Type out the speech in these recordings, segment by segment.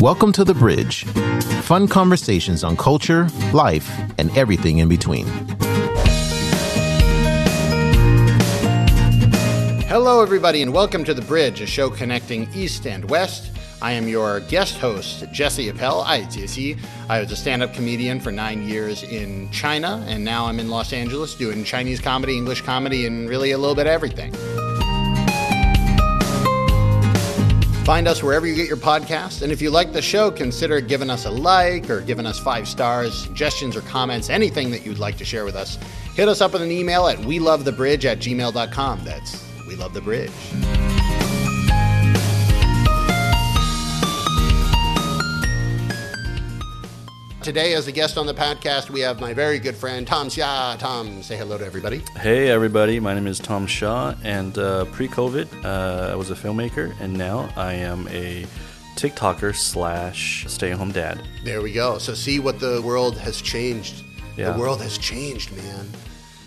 Welcome to The Bridge. Fun conversations on culture, life, and everything in between. Hello, everybody, and welcome to The Bridge, a show connecting East and West. I am your guest host, Jesse Appel. Hi, Jesse. I was a stand up comedian for nine years in China, and now I'm in Los Angeles doing Chinese comedy, English comedy, and really a little bit of everything. Find us wherever you get your podcasts. And if you like the show, consider giving us a like or giving us five stars, suggestions or comments, anything that you'd like to share with us. Hit us up with an email at we love the bridge at gmail.com. That's we love the bridge. Today, as a guest on the podcast, we have my very good friend Tom Xia. Tom, say hello to everybody. Hey, everybody. My name is Tom Shaw, and uh, pre COVID, uh, I was a filmmaker, and now I am a TikToker slash stay at home dad. There we go. So, see what the world has changed. Yeah. The world has changed, man.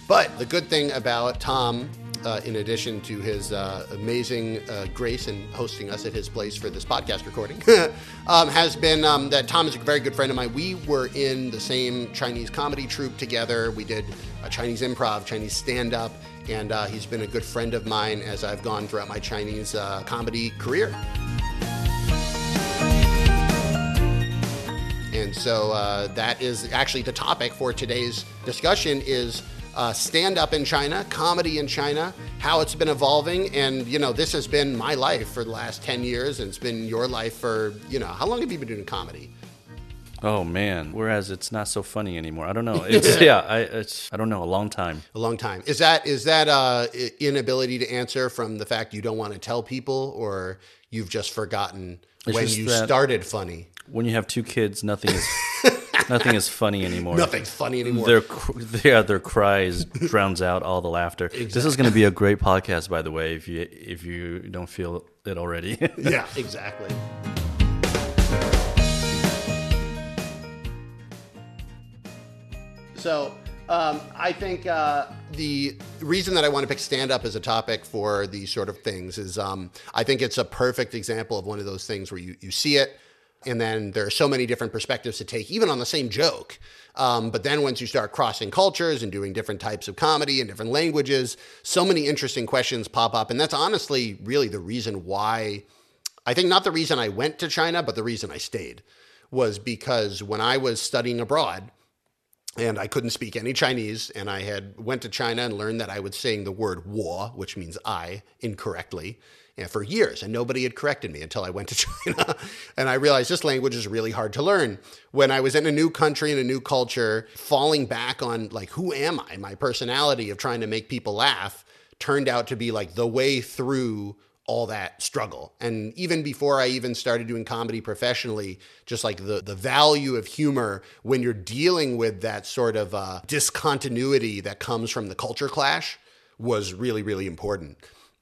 But the good thing about Tom uh, in addition to his uh, amazing uh, grace in hosting us at his place for this podcast recording, um, has been um, that Tom is a very good friend of mine. We were in the same Chinese comedy troupe together. We did a Chinese improv, Chinese stand up, and uh, he's been a good friend of mine as I've gone throughout my Chinese uh, comedy career. And so that is actually the topic for today's discussion is uh, stand up in China, comedy in China, how it's been evolving. And, you know, this has been my life for the last 10 years, and it's been your life for, you know, how long have you been doing comedy? Oh man! Whereas it's not so funny anymore. I don't know. It's yeah. I it's I don't know. A long time. A long time. Is that is that uh, inability to answer from the fact you don't want to tell people, or you've just forgotten It's when just you started funny? When you have two kids, nothing is nothing is funny anymore. Nothing's funny anymore. Their yeah, their cries drowns out all the laughter. This is going to be a great podcast, by the way. If you if you don't feel it already. yeah, exactly. So um, I think uh, the reason that I want to pick stand up as a topic for these sort of things is um, I think it's a perfect example of one of those things where you, you see it and then there are so many different perspectives to take, even on the same joke. Um, but then once you start crossing cultures and doing different types of comedy and different languages, so many interesting questions pop up. And that's honestly really the reason why I think not the reason I went to China, but the reason I stayed was because when I was studying abroad and I couldn't speak any Chinese, and I had went to China and learned that I was saying the word "wo," which means I, incorrectly, and for years, and nobody had corrected me until I went to China, and I realized this language is really hard to learn. When I was in a new country and a new culture, falling back on like who am I, my personality of trying to make people laugh, turned out to be like the way through all that struggle. And even before I even started doing comedy professionally, just like the, the value of humor when you're dealing with that sort of uh, discontinuity that comes from the culture clash was really, really important.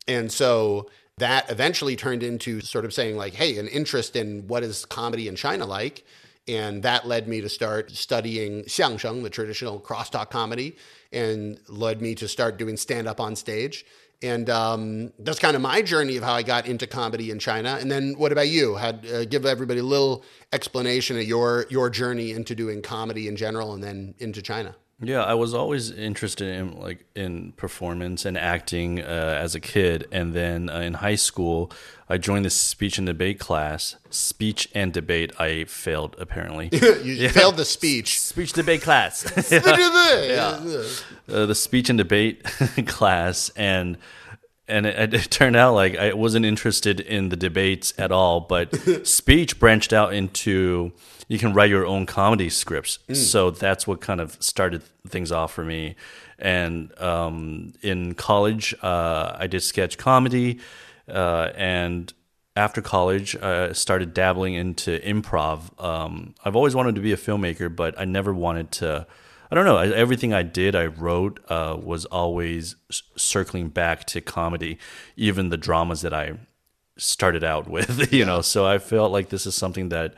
And so that eventually turned into sort of saying, like, hey, an interest in what is comedy in China like. And that led me to start studying xiangsheng, the traditional crosstalk comedy, and led me to start doing stand up on stage. And um, that's kind of my journey of how I got into comedy in China. And then, what about you? Had uh, give everybody a little explanation of your your journey into doing comedy in general, and then into China. Yeah, I was always interested in like in performance and acting uh, as a kid, and then uh, in high school, I joined this speech and debate class. Speech and debate, I failed apparently. you failed the speech. speech debate class. yeah. uh, the speech and debate class, and and it, it turned out like I wasn't interested in the debates at all, but speech branched out into you can write your own comedy scripts. So that's what kind of started things off for me. And um, in college, uh, I did sketch comedy, uh, and after college, I started dabbling into improv. Um, I've always wanted to be a filmmaker, but I never wanted to. I don't know. Everything I did, I wrote, uh, was always s- circling back to comedy, even the dramas that I started out with. You know, so I felt like this is something that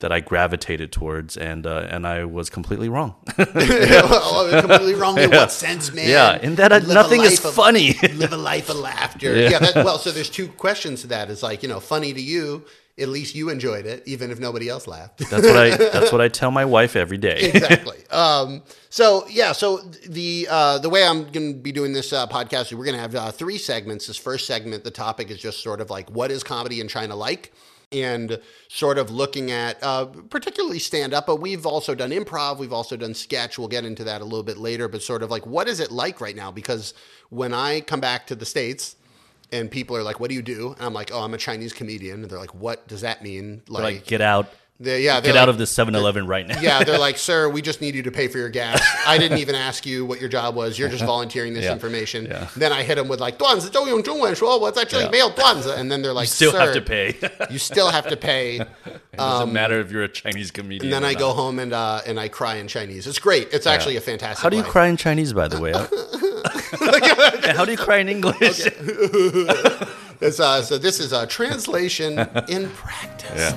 that I gravitated towards, and uh, and I was completely wrong. oh, completely wrong in what sense, man? Yeah, in that I- nothing is of- funny. live a life of laughter. Yeah. that, well, so there's two questions to that. It's like you know, funny to you at least you enjoyed it, even if nobody else laughed. That's what I that's what I tell my wife every day. exactly. Um, so yeah, so the uh, the way I'm going to be doing this uh, podcast, is we're going to have uh, three segments. This first segment, the topic is just sort of like what is comedy in China like, and sort of looking at uh, particularly stand up, but we've also done improv, we've also done sketch. We'll get into that a little bit later, but sort of like what is it like right now? Because when I come back to the states and people are like, "What do you do?" And I'm like, "Oh, I'm a Chinese comedian." And they're like, "What does that mean?" Like, like get out. They, yeah, get like, out of this 7-Eleven right now. yeah, they're like, sir, we just need you to pay for your gas. I didn't even ask you what your job was. You're just volunteering this yeah. information. Yeah. Then I hit them with like, Duanza, what's actually yeah. male Duanza? And then they're like, you still have to pay. you still have to pay. it doesn't um, matter if you're a Chinese comedian. And then I not. go home and uh, and I cry in Chinese. It's great. It's actually a fantastic. How do you cry in Chinese, by the way? How do you cry in English? Okay. Uh, so this is a translation in practice.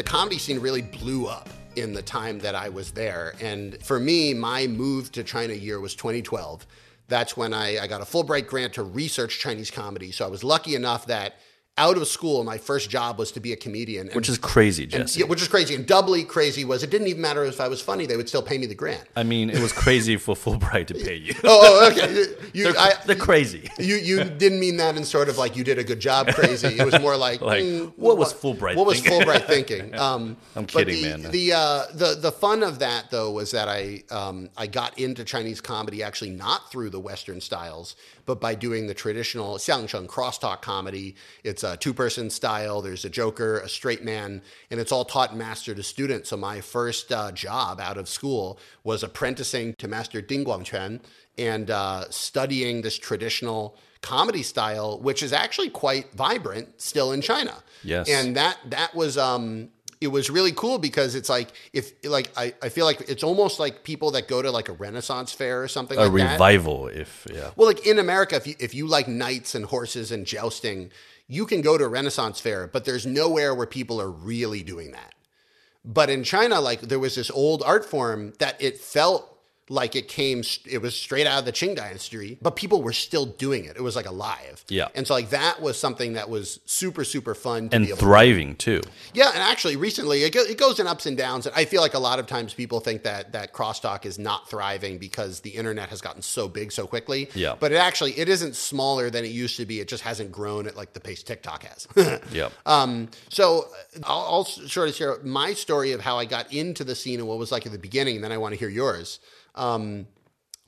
The comedy scene really blew up in the time that I was there. And for me, my move to China year was 2012. That's when I, I got a Fulbright grant to research Chinese comedy. So I was lucky enough that out of school, my first job was to be a comedian. And- Which is crazy, and- yeah, which is crazy. And doubly crazy was it didn't even matter if I was funny, they would still pay me the grant. I mean, it was crazy for Fulbright to pay you. Oh, oh, okay. You, They're, I, they're crazy. You you didn't mean that in sort of like you did a good job, crazy. It was more like, Like, mm, what was Fulbright What was? Fulbright thinking? Um, I'm kidding, the, man. The uh, the the fun of that though was that I um, I got into Chinese comedy actually not through the Western styles, but by doing the traditional xiangsheng crosstalk comedy. It's a two person style. There's a joker, a straight man, and it's all taught and mastered to students. So my first uh, job out of school was apprenticing to Master Ding Guangquan and uh, studying this traditional comedy style, which is actually quite vibrant still in China. Yes. And that that was um it was really cool because it's like if like I, I feel like it's almost like people that go to like a Renaissance fair or something A like that. revival, if yeah. Well, like in America, if you if you like knights and horses and jousting, you can go to a Renaissance fair, but there's nowhere where people are really doing that. But in China, like there was this old art form that it felt like it came, it was straight out of the Qing dynasty, but people were still doing it. It was like alive. Yeah. And so like that was something that was super, super fun to And thriving too. yeah, and actually, recently it, go, it goes in ups and downs. And I feel like a lot of times people think that that crosstalk is not thriving because the internet has gotten so big so quickly. Yeah. but it actually it isn't smaller than it used to be. It just hasn't grown at like the pace TikTok has. yeah. Um, so uh, I'll, I'll sort of share my story of how I got into the scene and what it was like at the beginning, and then I want to hear yours. Um,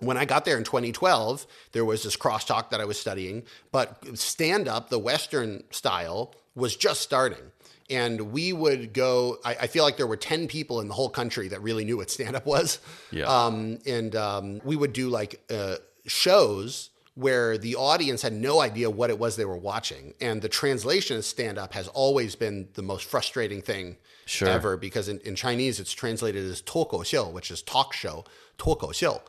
when I got there in 2012, there was this crosstalk that I was studying, but stand up, the Western style, was just starting. And we would go, I, I, feel like there were 10 people in the whole country that really knew what stand up was. Yeah. Um, and um, we would do like uh, shows where the audience had no idea what it was they were watching. And the translation of stand up has always been the most frustrating thing sure. ever because in, in Chinese it's translated as tuokou xiu, which is talk show. Tolko show,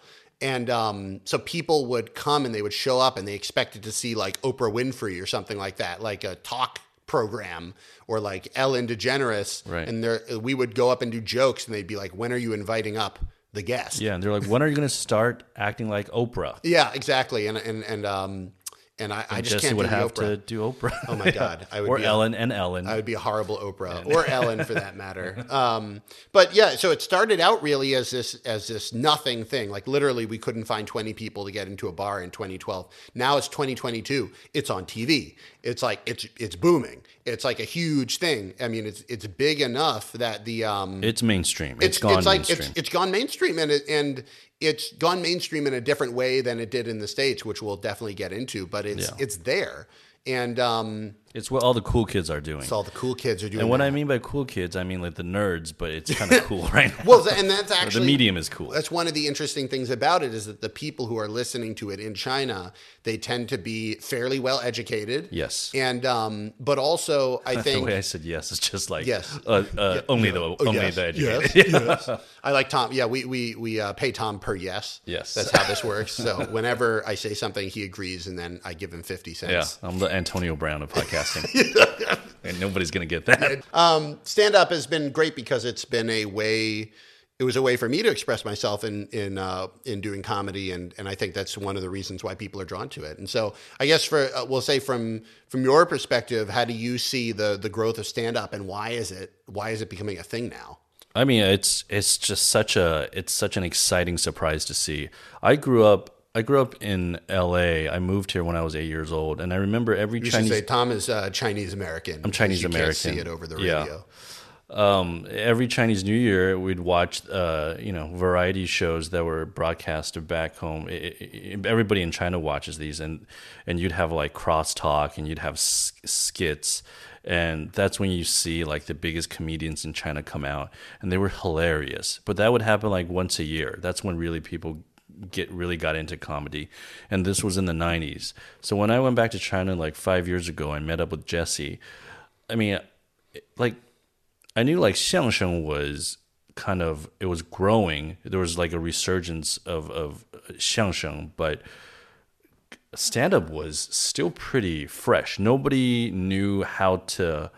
And um, so people would come and they would show up and they expected to see like Oprah Winfrey or something like that, like a talk program or like Ellen DeGeneres. Right. And we would go up and do jokes and they'd be like, when are you inviting up the guest? Yeah. And they're like, when are you going to start acting like Oprah? yeah, exactly. And, and, and, um, and I, I just Jesse can't would do have Oprah. to do Oprah. Oh my God, I would or be a- Ellen and Ellen. I would be a horrible Oprah or Ellen for that matter. Um, but yeah, so it started out really as this as this nothing thing. Like literally, we couldn't find twenty people to get into a bar in 2012. Now it's 2022. It's on TV. It's like it's it's booming. It's like a huge thing. I mean, it's it's big enough that the um, it's mainstream. it's it's gone it's like mainstream. it's it's gone mainstream and it, and it's gone mainstream in a different way than it did in the states, which we'll definitely get into. But it's Yeah. it's there, and um, It's what all the cool kids are doing. it's all the cool kids are doing. and what now. I mean by cool kids, I mean like the nerds, but it's kind of cool right now. Well, and that's actually the medium is cool. That's one of the interesting things about it is that the people who are listening to it in China, they tend to be fairly well educated. Yes. and um, but also I think the way I said yes is just like Yes. uh, uh, only the Oh, only yes, the educated. yes, yes. I like Tom. Yeah, we we we uh, pay Tom per yes. Yes. that's how this works. So whenever I say something, he agrees, and then I give him fifty cents. Yeah. I'm the Antonio Brown of podcasting, and nobody's gonna get that. Um, stand up has been great because it's been a way it was a way for me to express myself in in uh, in doing comedy, and and I think that's one of the reasons why people are drawn to it. And so, I guess for uh, we'll say from from your perspective, how do you see the the growth of stand up, and why is it why is it becoming a thing now? I mean, it's it's just such a it's such an exciting surprise to see. I grew up I grew up in L.A. I moved here when I was eight years old, and I remember every You Chinese should say Tom is uh, Chinese American. I'm Chinese American. see it over the Yeah. radio. um, every Chinese New Year, we'd watch, uh, you know, variety shows that were broadcasted back home. I- I- I- everybody in China watches these, and and you'd have like crosstalk, and you'd have skits, and that's when you see like the biggest comedians in China come out, and they were hilarious. But that would happen like once a year. That's when really people get really got into comedy, and this was in the '90s. So when I went back to China like five years ago, I met up with Jesse. I mean, like I knew like xiangsheng was kind of it was growing. There was like a resurgence of of xiangsheng, but stand up was still pretty fresh. Nobody knew how to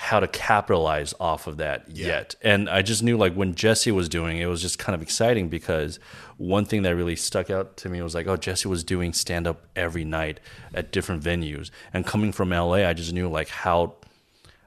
how to capitalize off of that yet. And I just knew like when Jesse was doing it, it was just kind of exciting because one thing that really stuck out to me was like, oh, Jesse was doing stand up every night at different venues. And coming from LA, I just knew like how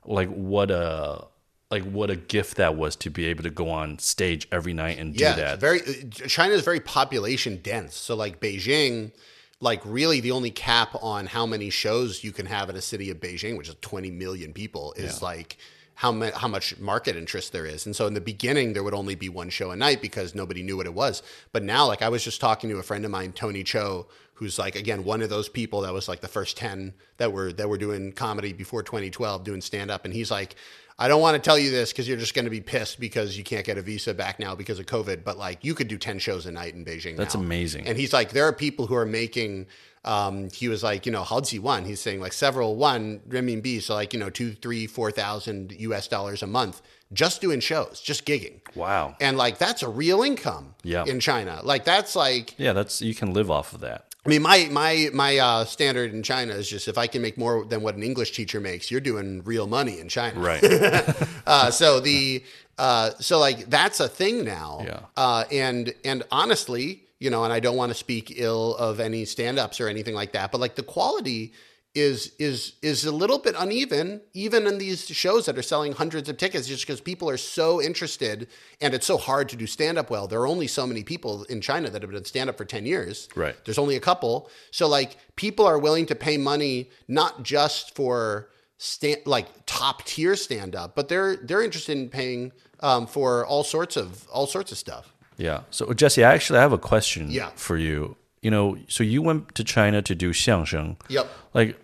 like what a like what a gift that was to be able to go on stage every night and do yeah, that. very China is very population dense. So like Beijing, like really the only cap on how many shows you can have in a city of Beijing, which is 20 million people, is like how ma- how much market interest there is. And so in the beginning there would only be one show a night because nobody knew what it was. But now like I was just talking to a friend of mine, Tony Chou, who's like again one of those people that was like the first 10 that were that were doing comedy before 2012 doing stand up and he's like I don't want to tell you this because you're just going to be pissed because you can't get a visa back now because of COVID. But like, you could do ten shows a night in Beijing. That's now. amazing. And he's like, there are people who are making. Um, he was like, you know, haoji wan. He's saying like several wan renminbi, so like you know two, three, four thousand U.S. dollars a month just doing shows, just gigging. Wow. And like that's a real income. Yeah. In China, like that's like Yeah, that's you can live off of that. I mean, my my my uh, standard in China is just if I can make more than what an English teacher makes, you're doing real money in China. Right. Uh, so the uh, so like that's a thing now. Yeah. Uh, and and honestly, you know, and I don't want to speak ill of any stand-ups or anything like that, but like the quality is is is a little bit uneven, even in these shows that are selling hundreds of tickets, just because people are so interested, and it's so hard to do stand-up well. There are only so many people in China that have been stand-up for ten years. Right. There's only a couple, so like people are willing to pay money not just for stand like top tier stand up, but they're they're interested in paying um, for all sorts of all sorts of stuff. Yeah. So Jesse, I actually have a question Yeah. for you. You know, so you went to China to do xiangsheng. Yep. Like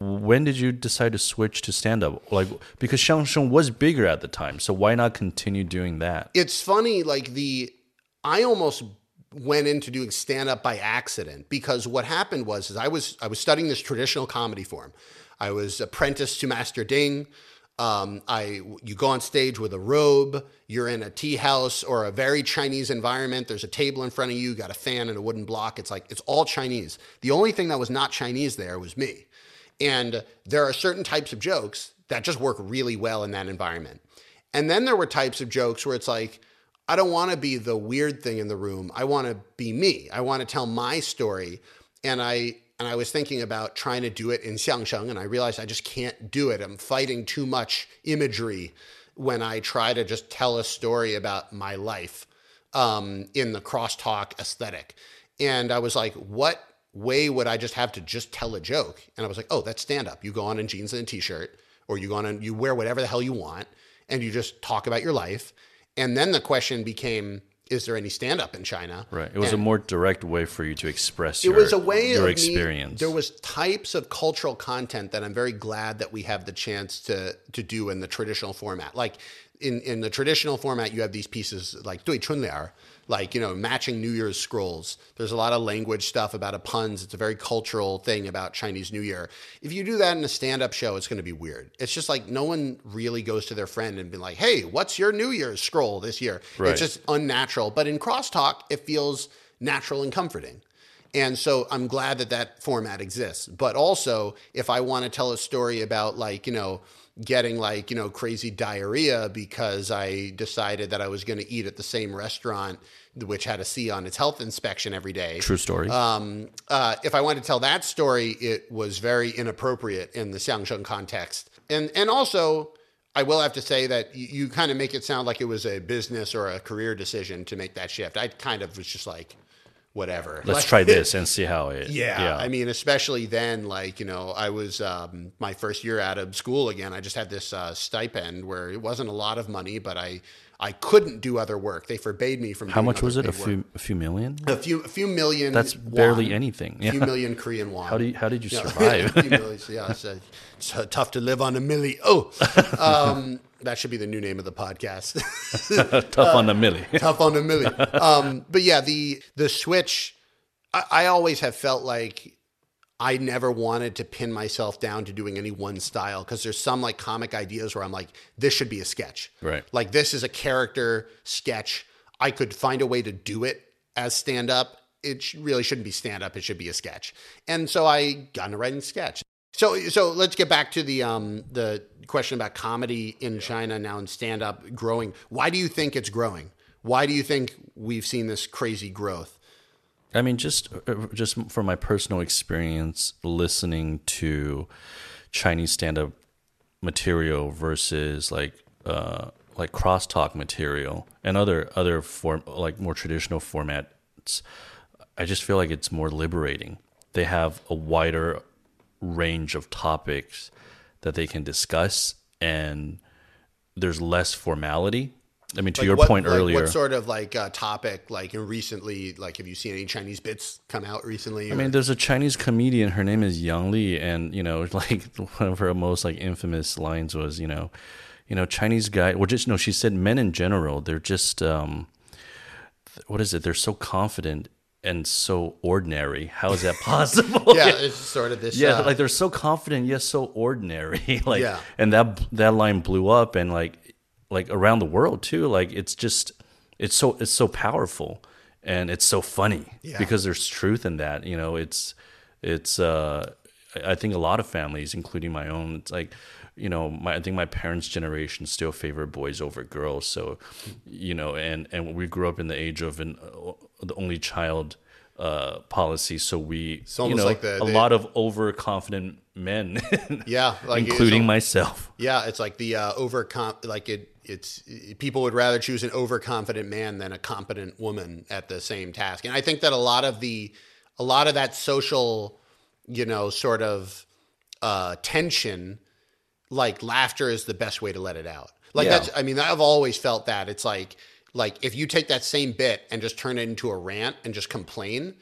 when did you decide to switch to stand up? Like because xiangsheng was bigger at the time, so why not continue doing that? It's funny, like the I almost went into doing stand up by accident because what happened was is I was I was studying this traditional comedy form. I was apprenticed to Master Ding. Um, I you go on stage with a robe. You're in a tea house or a very Chinese environment. There's a table in front of you. Got a fan and a wooden block. It's like it's all Chinese. The only thing that was not Chinese there was me. And there are certain types of jokes that just work really well in that environment. And then there were types of jokes where it's like, I don't want to be the weird thing in the room. I want to be me. I want to tell my story. And I and I was thinking about trying to do it in Xiangsheng, and I realized I just can't do it. I'm fighting too much imagery when I try to just tell a story about my life um, in the crosstalk aesthetic. And I was like, what way would I just have to just tell a joke? And I was like, oh, that's stand up. You go on in jeans and a t-shirt, or you go on and you wear whatever the hell you want, and you just talk about your life. And then the question became, is there any stand up in China? Right. It was and a more direct way for you to express it your, was a way your of experience. Me, there was types of cultural content that I'm very glad that we have the chance to to do in the traditional format. Like in, in the traditional format, you have these pieces like Dui Chun Lian, like you know matching New Year's scrolls. There's a lot of language stuff about a puns. It's a very cultural thing about Chinese New Year. If you do that in a stand-up show, it's going to be weird. It's just like no one really goes to their friend and be like, "Hey, what's your New Year's scroll this year?" Right. It's just unnatural. But in crosstalk, it feels natural and comforting. And so I'm glad that that format exists. But also, if I want to tell a story about like, you know, getting like, you know, crazy diarrhea because I decided that I was going to eat at the same restaurant which had a C on its health inspection every day. True story. Um, uh, if I wanted to tell that story, it was very inappropriate in the Xiangsheng context. And and also, I will have to say that you, you kind of make it sound like it was a business or a career decision to make that shift. I kind of was just like, whatever. Let's Like- try this and see how it. yeah, I mean, especially then, like you know, I was um, my first year out of school again. I just had this uh, stipend where it wasn't a lot of money, but I I couldn't do other work. They forbade me from. How doing much other was it? A work. few, a few million. A few, a few million. That's won, barely anything. Yeah. A few million Korean won. How do you, how did you Yeah. survive? A few million, yeah, it's, uh, it's uh, tough to live on a milli. Oh, um, that should be the new name of the podcast. Tough on the millie. tough on a millie. Um, but yeah, the the switch. I, I always have felt like I never wanted to pin myself down to doing any one style because there's some like comic ideas where I'm like, this should be a sketch. Right. Like this is a character sketch. I could find a way to do it as stand up. It really shouldn't be stand up. It should be a sketch. And so I got into writing sketch. So so let's get back to the um the question about comedy in China now and stand up growing. Why do you think it's growing? Why do you think we've seen this crazy growth? I mean, just uh, just from my personal experience, listening to Chinese stand-up material versus like uh, like crosstalk material and other other form like more traditional formats, I just feel like it's more liberating. They have a wider range of topics that they can discuss, and there's less formality. I mean, to Like your what- point like earlier, what sort of like uh, topic like in recently like have you seen any Chinese bits come out recently? I mean, there's a Chinese comedian. Her name is Yang Li, and you know, like one of her most like infamous lines was, you know, you know, Chinese guy. Well, just no, she said men in general, they're just um, what is it? They're so confident and so ordinary. How is that possible? yeah, it's sort of this. Yeah, like they're so confident yet so ordinary. like, Yeah. and that that line blew up and like like around the world too. Like it's just it's so it's so powerful and it's so funny Yeah. because there's truth in that. You know, it's it's uh I think a lot of families, including my own, it's like you know, my I think my parents' generation still favor boys over girls. So, you know, and and we grew up in the age of an uh, the only child uh, policy. So we, you almost know, like the- a lot of overconfident men, yeah, like including myself. Yeah, it's like the uh, overcom like it. It's people would rather choose an overconfident man than a competent woman at the same task, and I think that a lot of the, a lot of that social, you know, sort of uh, tension, like laughter is the best way to let it out. Like Yeah. that's, I mean, I've always felt that it's like, like if you take that same bit and just turn it into a rant and just complain,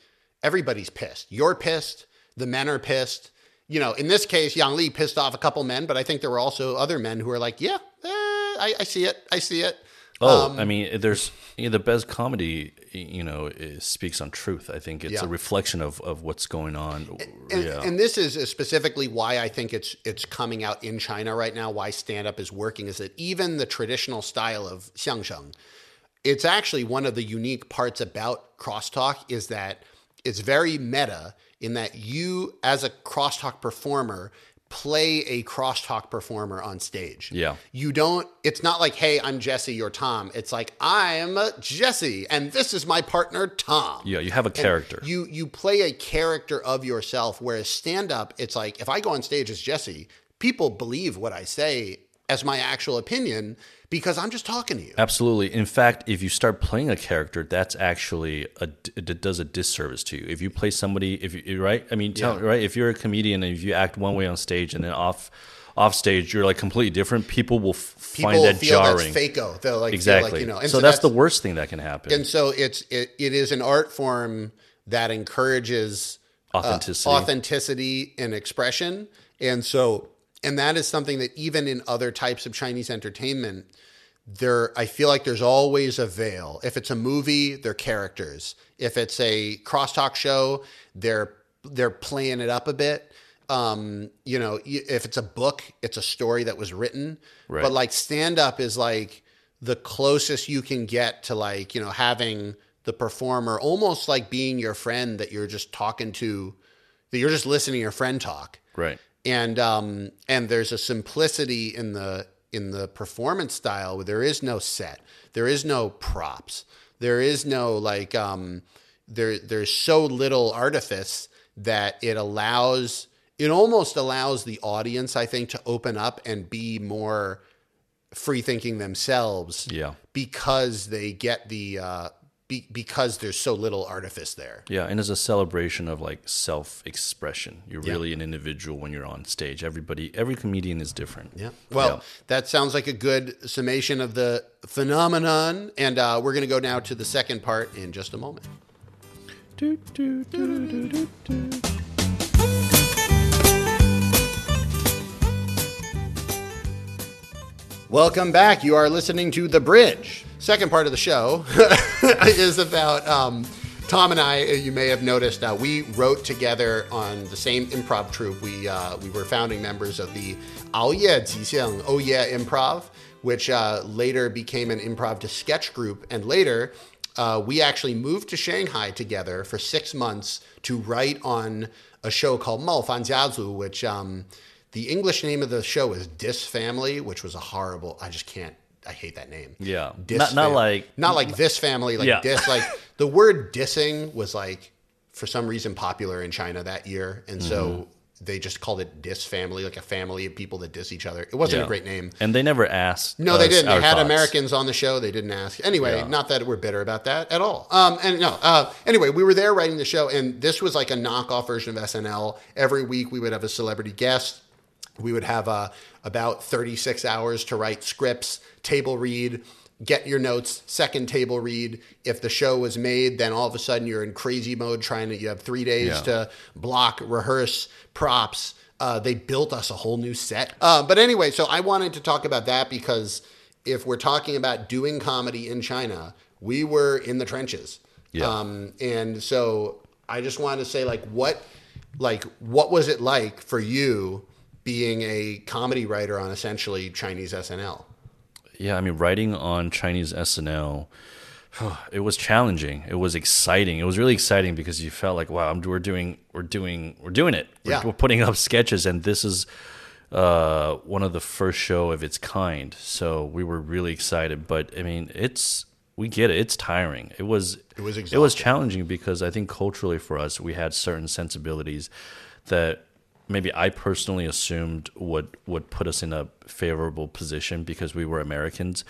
everybody's pissed. You're pissed. The men are pissed. You know, in this case, Yang Li pissed off a couple men, but I think there were also other men who were like, "Yeah, eh, I, I see it. I see it." Oh, Um, I mean, there's you know, the best comedy, you know, speaks on truth. I think it's Yeah. a reflection of, of what's going on. And, yeah. and this is specifically why I think it's it's coming out in China right now. Why stand up is working is that even the traditional style of xiangsheng, it's actually one of the unique parts about crosstalk is that it's very meta in that you as a crosstalk performer play a crosstalk performer on stage. Yeah. You don't it's not like hey, I'm Jesse or Tom. It's like I'm Jesse and this is my partner Tom. yeah, you have a And character. You you play a character of yourself. Whereas stand up, it's like if I go on stage as Jesse, people believe what I say as my actual opinion because I'm just talking to you. Absolutely. In fact, if you start playing a character, that's actually a it does a disservice to you. If you play somebody, if you right, I mean, tell, Yeah. right, if you're a comedian and if you act one way on stage and then off off stage you're like completely different, people will f- People find that feel jarring. that's fakeo. They'll like exactly. like, you know. And so, that's, the worst thing that can happen. And so it's it, it is an art form that encourages uh, Authenticity. authenticity and expression. And so and that is something that even in other types of Chinese entertainment there I feel like there's always a veil. If it's a movie, they're characters. If it's a crosstalk show, they're they're playing it up a bit. Um, you know, if it's a book, it's a story that was written. Right. But like stand up is like the closest you can get to like, you know, having the performer almost like being your friend that you're just talking to, that you're just listening to your friend talk. Right. And um, and there's a simplicity in the in the performance style where there is no set, there is no props, there is no like um, there there's so little artifice that it allows it almost allows the audience, I think, to open up and be more free thinking themselves. Yeah. Because they get the uh, be, because there's so little artifice there. Yeah, and it's a celebration of like self-expression. You're really an individual when you're on stage. Everybody, every comedian is different. Yeah. Well, Yeah. that sounds like a good summation of the phenomenon. And uh, we're going to go now to the second part in just a moment. Do, do, do, do, do, do. Welcome back. You are listening to The Bridge second part of the show is about um, Tom and I. You may have noticed uh, we wrote together on the same improv troupe. We uh, we were founding members of the Oh Yeah Improv, which uh, later became an improv to sketch group, and later. Uh, we actually moved to Shanghai together for six months to write on a show called Mul Fan Jiazu, which um, the English name of the show is Dis Family, which was a horrible. I just can't I hate that name. Yeah. Dis Not- not like- not like this family, like Yeah. dis. Like the word dissing was like for some reason popular in China that year, and Mm-hmm. so they just called it Dis Family, like a family of people that diss each other. It wasn't a great name. And they never asked. No, they didn't. They had thoughts. Americans on the show. They didn't ask. Anyway, Yeah. not that we're bitter about that at all. Um, and no. Uh, anyway, we were there writing the show, and this was like a knockoff version of SNL. Every week, we would have a celebrity guest. We would have uh, about 36 hours to write scripts, table read, get your notes, second table read. If the show was made, then all of a sudden you're in crazy mode trying to, you have three days Yeah. to block, rehearse, props. Uh, they built us a whole new set. Uh, but anyway, so I wanted to talk about that because if we're talking about doing comedy in China, we were in the trenches. Yeah. Um, and so I just wanted to say, like, what, like, what was it like for you being a comedy writer on essentially Chinese SNL? Yeah, I mean, writing on Chinese SNL, it was challenging. It was exciting. It was really exciting because you felt like, wow, I'm, we're doing, we're doing, we're doing it. We're, Yeah. we're putting up sketches, and this is uh, one of the first show of its kind. So we were really excited. But I mean, it's we get it. It's tiring. It was. It was exhausting. It was challenging because I think culturally for us, we had certain sensibilities that maybe I personally assumed would would put us in a favorable position because we were Americans.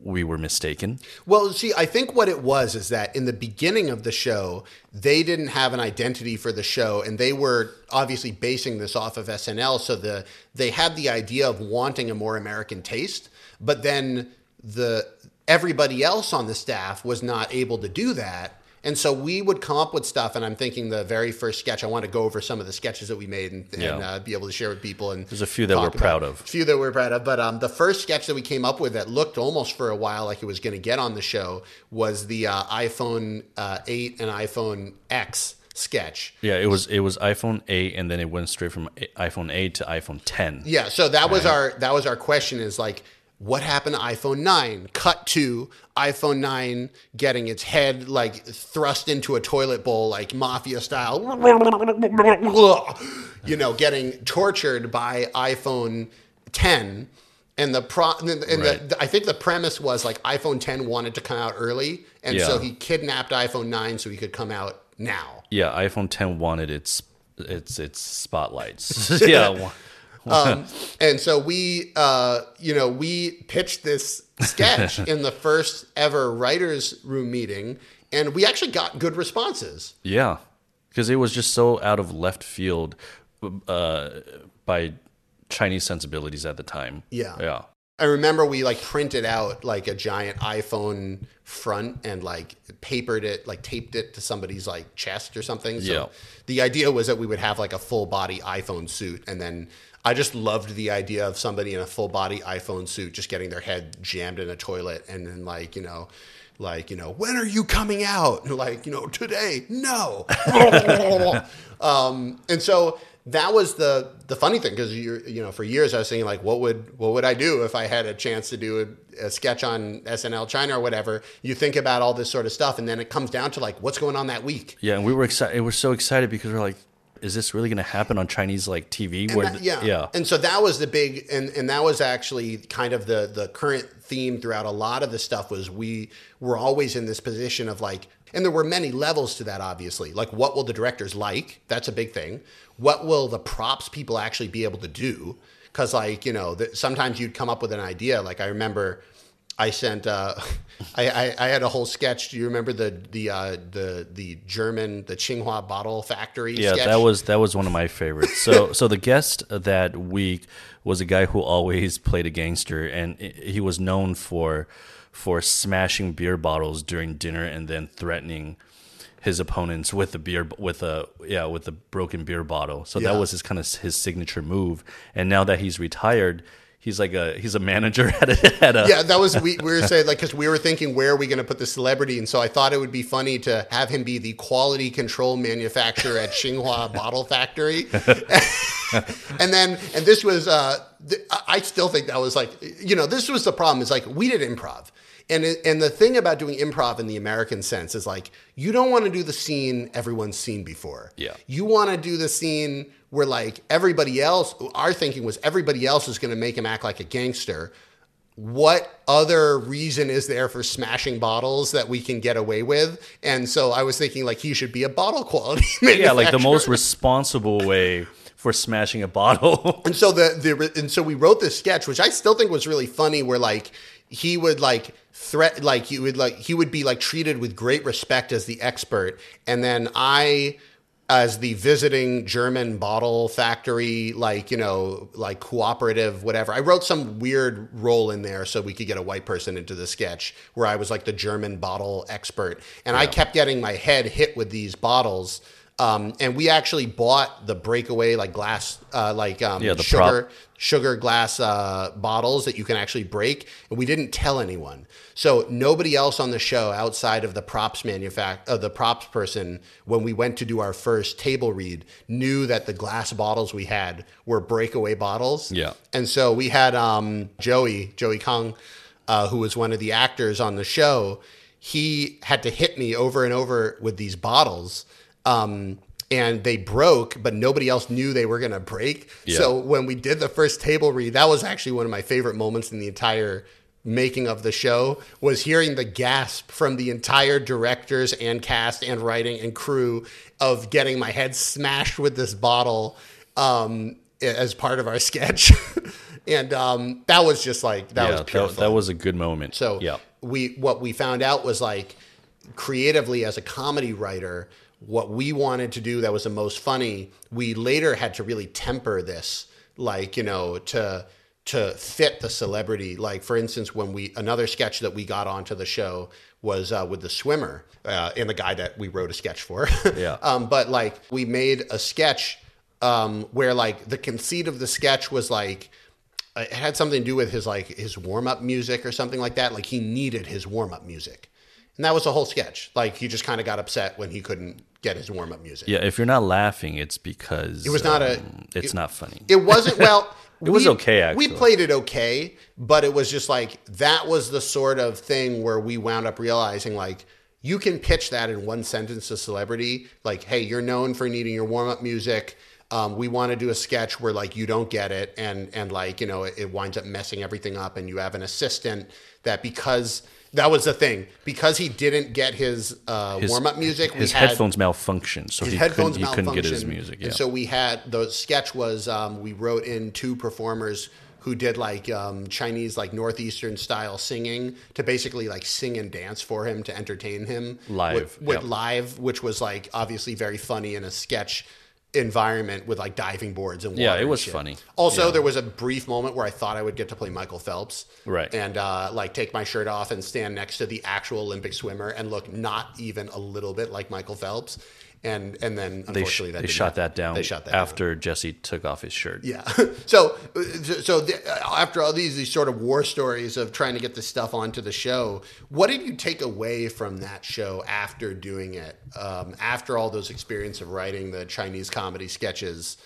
We were mistaken. Well, see, I think what it was is that in the beginning of the show, they didn't have an identity for the show, and they were obviously basing this off of SNL. So the they had the idea of wanting a more American taste, but then the everybody else on the staff was not able to do that. And so we would come up with stuff, and I'm thinking the very first sketch. I want to go over some of the sketches that we made and, and Yeah. uh, be able to share with people. And There's a few that we're proud of. A few that we're proud of. But um, the first sketch that we came up with that looked almost for a while like it was going to get on the show was the uh, iPhone uh, 8 and iPhone X sketch. Yeah, it was it was iPhone 8 and then it went straight from iPhone 8 to iPhone 10. Yeah, so that was our that was our question is like what happened to iPhone 9? Cut to iPhone 9 getting its head like thrust into a toilet bowl like mafia style. You know, getting tortured by iPhone 10 and the pro and, the, Right. the, I think the premise was like iPhone 10 wanted to come out early and so he kidnapped iPhone 9 so he could come out now. Yeah, iPhone 10 wanted its its its spotlights. yeah. Um, and so we, uh, you know, we pitched this sketch in the first ever writers' room meeting, and we actually got good responses. Yeah, because it was just so out of left field uh, by Chinese sensibilities at the time. Yeah. yeah, I remember we like printed out like a giant iPhone front and like papered it, like taped it to somebody's like chest or something. So Yeah. the idea was that we would have like a full body iPhone suit, and then. I just loved the idea of somebody in a full body iPhone suit just getting their head jammed in a toilet and then like, you know, like, you know, when are you coming out? And like, you know, today, no. um, and so that was the the funny thing because you you know for years I was thinking like what would what would I do if I had a chance to do a, a, sketch on SNL China or whatever. You think about all this sort of stuff, and then it comes down to like what's going on that week. Yeah, and we were excited. We're so excited because we're like, is this really going to happen on Chinese like TV? Where That- yeah, yeah, And so that was the big, and and that was actually kind of the the current theme throughout a lot of the stuff was we were always in this position of like, and there were many levels to that. Obviously, like what will the directors like? That's a big thing. What will the props people actually be able to do? Because like you know, that sometimes you'd come up with an idea. Like I remember. I sent. Uh, I, I I had a whole sketch. Do you remember the the uh, the the German the Tsingtao bottle factory? Yeah, sketch? that was that was one of my favorites. So so the guest that week was a guy who always played a gangster, and he was known for for smashing beer bottles during dinner and then threatening his opponents with a beer with a yeah with a broken beer bottle. So Yeah. that was his kind of his signature move. And now that he's retired, he's like a he's a manager at a, at a yeah, that was we, we were saying like because we were thinking where are we going to put the celebrity, and so I thought it would be funny to have him be the quality control manufacturer at Tsingtao Bottle Factory, and then and this was uh, th- I still think that was like you know this was the problem is like we did improv. And, it, and the thing about doing improv in the American sense is like you don't want to do the scene everyone's seen before. Yeah. You want to do the scene where like everybody else our thinking was everybody else is going to make him act like a gangster what other reason is there for smashing bottles that we can get away with? And so I was thinking like he should be a bottle quality yeah like the most responsible way for smashing a bottle. And so the, the and so we wrote this sketch, which I still think was really funny, where like he would like threat like he would like he would be like treated with great respect as the expert, and then I as the visiting German bottle factory, like, you know, like cooperative, whatever. I wrote some weird role in there so we could get a white person into the sketch where I was like the German bottle expert. And I kept getting my head hit with these bottles. Um, and we actually bought the breakaway like glass, uh, like um, Yeah, sugar, prop. sugar glass uh, bottles that you can actually break, and we didn't tell anyone. So nobody else on the show outside of the props manufact, uh, the props person, when we went to do our first table read, knew that the glass bottles we had were breakaway bottles. Yeah. and so we had um, Joey, Joey Kong, uh, who was one of the actors on the show. He had to hit me over and over with these bottles. Um, and they broke, but nobody else knew they were going to break. Yeah. So when we did the first table read, that was actually one of my favorite moments in the entire making of the show was hearing the gasp from the entire directors and cast and writing and crew of getting my head smashed with this bottle um, as part of our sketch. and um, that was just like that was yeah, pure that, that was a good moment. So yeah, we what we found out was like creatively as a comedy writer, what we wanted to do that was the most funny, we later had to really temper this, like, you know, to to fit the celebrity. Like for instance, when we another sketch that we got onto the show was uh, with the swimmer uh, and the guy that we wrote a sketch for. Yeah. um, but like we made a sketch um, where like the conceit of the sketch was like it had something to do with his like his warm up music or something like that. Like he needed his warm up music, and that was the whole sketch. Like he just kind of got upset when he couldn't get his warm up music. yeah. If you're not laughing, it's because It was not a- It's not funny. It wasn't well. It was we- okay, actually. We played it okay, but it was just like that was the sort of thing where we wound up realizing like you can pitch that in one sentence to celebrity, like, "Hey, you're known for needing your warm up music." Um, we want to do a sketch where like you don't get it, and and like you know it, it winds up messing everything up, and you have an assistant that because that was the thing because he didn't get his, uh, His- warm up music, His had, headphones malfunctioned, so he couldn't, he couldn't get his music. Yeah. And so we had the sketch was um, we wrote in two performers who did like um, Chinese like northeastern style singing to basically like sing and dance for him to entertain him Live, with, with yep. live, which was like obviously very funny in a sketch environment with like diving boards and Yeah, it was funny. Also, Yeah. there was a brief moment where I thought I would get to play Michael Phelps, Right. and uh, like take my shirt off and stand next to the actual Olympic swimmer and look not even a little bit like Michael Phelps. And and then they sh- unfortunately that they shot that down They shot that down. after Jesse took off his shirt. Yeah. So, so the, after all these these sort of war stories of trying to get this stuff onto the show, what did you take away from that show after doing it? Um, after all those experience of writing the Chinese comedy sketches,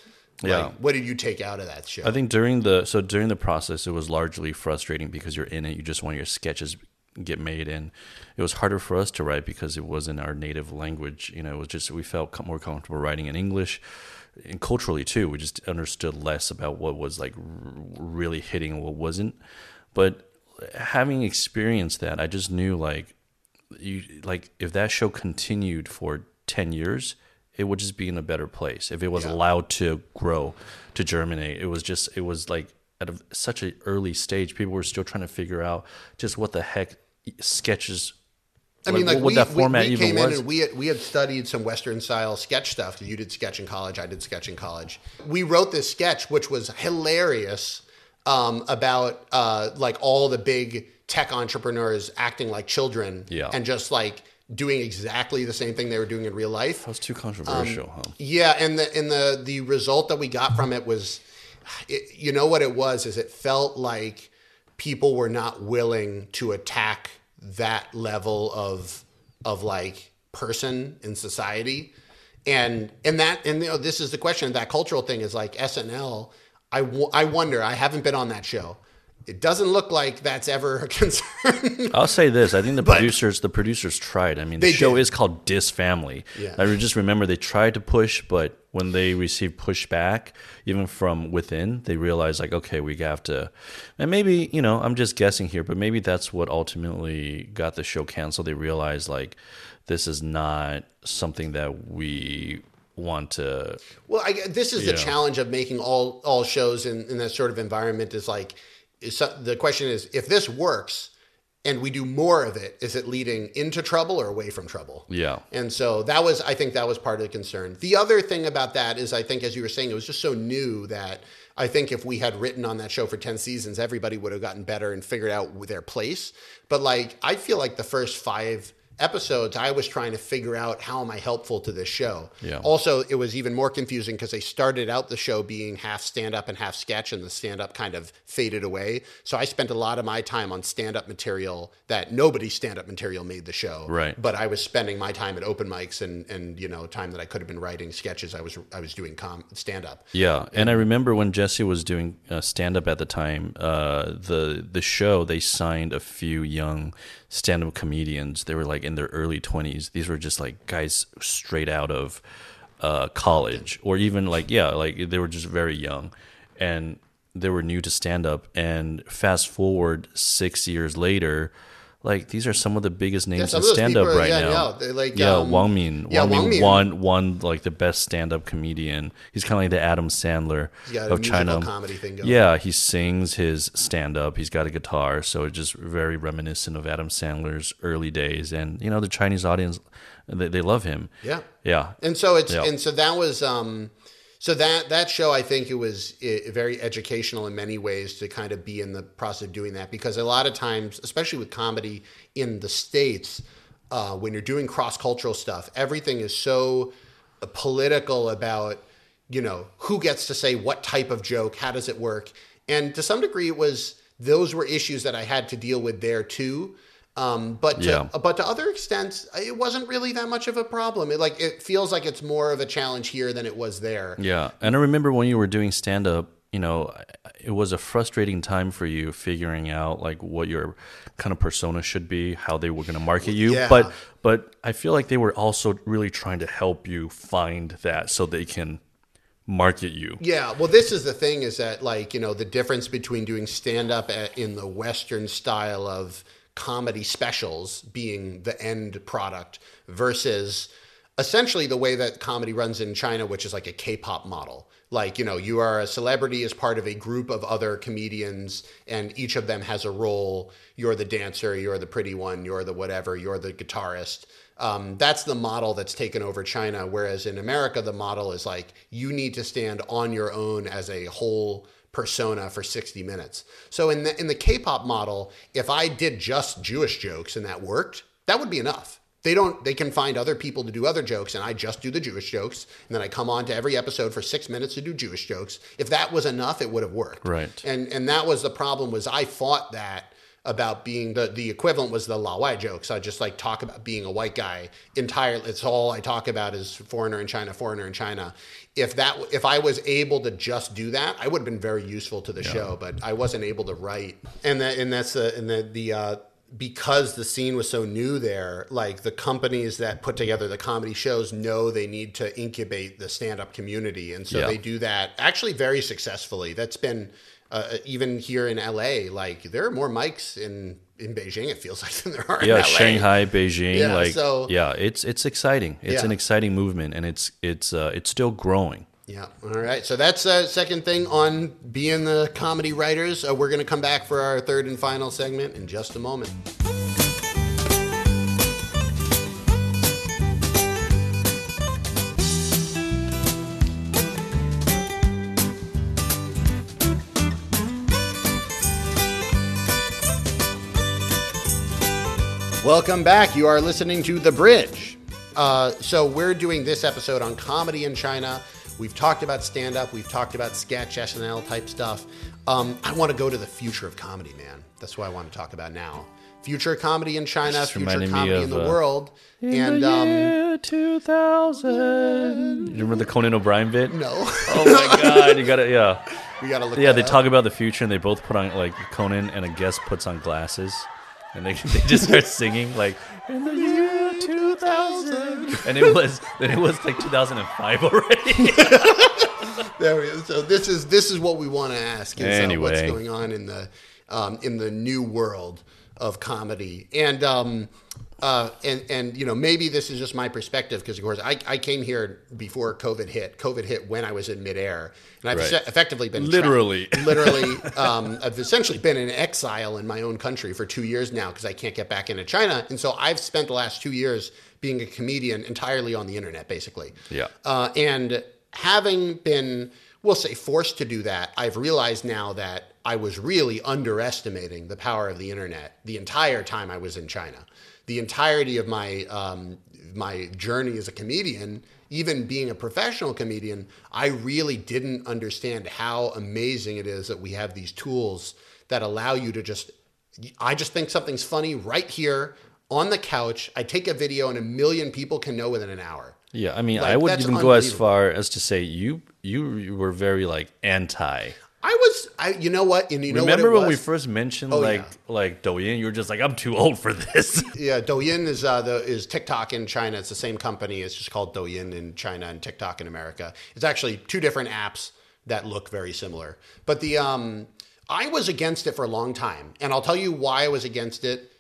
Yeah. What did you take out of that show? I think during the so during the process, it was largely frustrating because you're in it. You just want your sketches get made, and it was harder for us to write because it wasn't our native language. You know, it was just we felt more comfortable writing in English, and culturally too. We just understood less about what was like r- really hitting and what wasn't. But having experienced that, I just knew like you like if that show continued for 10 years it would just be in a better place if it was Yeah. allowed to grow to germinate it was just it was like at a, such an early stage people were still trying to figure out just what the heck sketches I mean, like what we, that format we, even came was in and we had, we had studied some Western style sketch stuff. You did sketch in college. I did sketch in college. We wrote this sketch, which was hilarious, um, about uh, like all the big tech entrepreneurs acting like children, Yeah. and just like doing exactly the same thing they were doing in real life. that was too controversial Um, huh Yeah, and the and the the result that we got from it was, it, you know what it was is it felt like people were not willing to attack that level of of like person in society, and and that and you know this is the question that cultural thing is like SNL. I I wonder. I haven't been on that show. It doesn't look like that's ever a concern. I'll say this: I think the producers, the producers tried. I mean, the show did. is called Dis Family. Yeah. I just remember they tried to push, but when they receive pushback, even from within, they realize like, okay, we have to. And maybe you know, I'm just guessing here, but maybe that's what ultimately got the show canceled. They realized like, this is not something that we want to. Well, I, this is the Yeah. challenge of making all all shows in, in that sort of environment. Is like, is the question is if this works and we do more of it, is it leading into trouble or away from trouble? Yeah. And so that was, I think, that was part of the concern. The other thing about that is, I think, as you were saying, it was just so new that I think if we had written on that show for ten seasons, everybody would have gotten better and figured out their place. But like, I feel like the first five episodes, I was trying to figure out how am I helpful to this show. Yeah. Also, it was even more confusing because they started out the show being half stand up and half sketch, and the stand up kind of faded away. So I spent a lot of my time on stand up material that nobody's stand up material made the show. Right. But I was spending my time at open mics and and you know time that I could have been writing sketches. I was I was doing com stand up. Yeah, and I remember when Jesse was doing uh, stand up at the time. Uh, the the show they signed a few young stand up comedians. They were like in their early twenties. These were just like guys straight out of uh, college, or even like yeah, like they were just very young, and they were new to stand up. And fast forward six years later. Like these are some of the biggest names some in stand up right yeah, now. yeah, like, yeah, um, Wang Mian. yeah, Wang Mian Wang Mian. won won like the best stand up comedian. He's kind of like the Adam Sandler He's got a of China. comedy thing going. Yeah, he sings his stand up. He's got a guitar, so it's just very reminiscent of Adam Sandler's early days. And you know, the Chinese audience, they, they love him. Yeah. Yeah, And so it's Yeah. and so that was um so that that show I think it was very educational in many ways to kind of be in the process of doing that because a lot of times especially with comedy in the states uh, when you're doing cross cultural stuff everything is so political about you know who gets to say what type of joke how does it work? And to some degree it was those were issues that I had to deal with there too um, but to, Yeah. but to other extents, it wasn't really that much of a problem. It like it feels like it's more of a challenge here than it was there. yeah. And I remember when you were doing stand up. You know, it was a frustrating time for you figuring out like what your kind of persona should be, how they were going to market you. Yeah. But but I feel like they were also really trying to help you find that so they can market you. Yeah, well, this is the thing: is that like you know the difference between doing stand up in the Western style of comedy specials being the end product versus essentially the way that comedy runs in China, which is like a K-pop model. Like you know, you are a celebrity as part of a group of other comedians, and each of them has a role. You're the dancer, you're the pretty one, you're the whatever, you're the guitarist. Um, that's the model that's taken over China. Whereas in America, the model is like you need to stand on your own as a whole persona for 60 minutes. So in the in the K-pop model, if I did just Jewish jokes and that worked, that would be enough. They don't they can find other people to do other jokes and I just do the Jewish jokes and then I come on to every episode for 6 minutes to do Jewish jokes. If that was enough, it would have worked. Right. And and that was the problem was I fought that about being the the equivalent was the laowai jokes. I just like talk about being a white guy entirely. It's all I talk about is foreigner in China, foreigner in China. If that if I was able to just do that, I would have been very useful to the show. But I wasn't able to write, and that and that's the and the the. Uh, because the scene was so new there, like the companies that put together the comedy shows know they need to incubate the stand up community. And so Yeah. they do that actually very successfully. That's been uh, even here in LA, like there are more mics in, in Beijing, it feels like, than there are in yeah. Shanghai, Beijing, Yeah, like so- yeah, it's it's exciting. It's Yeah. an exciting movement, and it's it's uh, it's still growing. Yeah. All right. So that's uh, second thing on being the comedy writers. Uh, we're going to come back for our third and final segment in just a moment. Welcome back. You are listening to The Bridge. Uh, so, we're doing this episode on comedy in China. We've talked about stand up, we've talked about sketch, SNL type stuff. Um, I want to go to the future of comedy, man. That's what I want to talk about now. Future comedy in China, Just future reminded me comedy in the uh, world. and um, year 2000. You remember the Conan O'Brien bit? no, Oh my god, you got to yeah. we got to look Yeah, that they up. talk about the future and they both put on like Conan and a guest puts on glasses and they, they just start singing like in the year 2000 and it was then it was like 2005 already. There we go. So this is this is what we want to ask. Is, uh, what's going on in the um, in the new world of comedy, and um, uh, and and you know maybe this is just my perspective because of course I, I came here before COVID hit. COVID hit when I was in midair, and I've Right. effectively been tra- Literally. literally. Um, I've essentially been in exile in my own country for two years now because I can't get back into China, and so I've spent the last two years being a comedian entirely on the internet, basically. Yeah. Uh, and having been, we'll say, forced to do that, I've realized now that I was really underestimating the power of the internet the entire time I was in China. The entirety of my um, my journey as a comedian, even being a professional comedian, I really didn't understand how amazing it is that we have these tools that allow you to just. I just think something's funny right here on the couch. I take a video, and a million people can know within an hour. Yeah, I mean, Like, I would even go as far as to say you you, you were very like anti. I was, I, you know what, and you know Remember when we was? first mentioned Oh, like yeah. like Douyin? You were just like, I'm too old for this. Yeah, Douyin is uh, the is TikTok in China. It's the same company. It's just called Douyin in China and TikTok in America. It's actually two different apps that look very similar. But the um, I was against it for a long time, and I'll tell you why I was against it,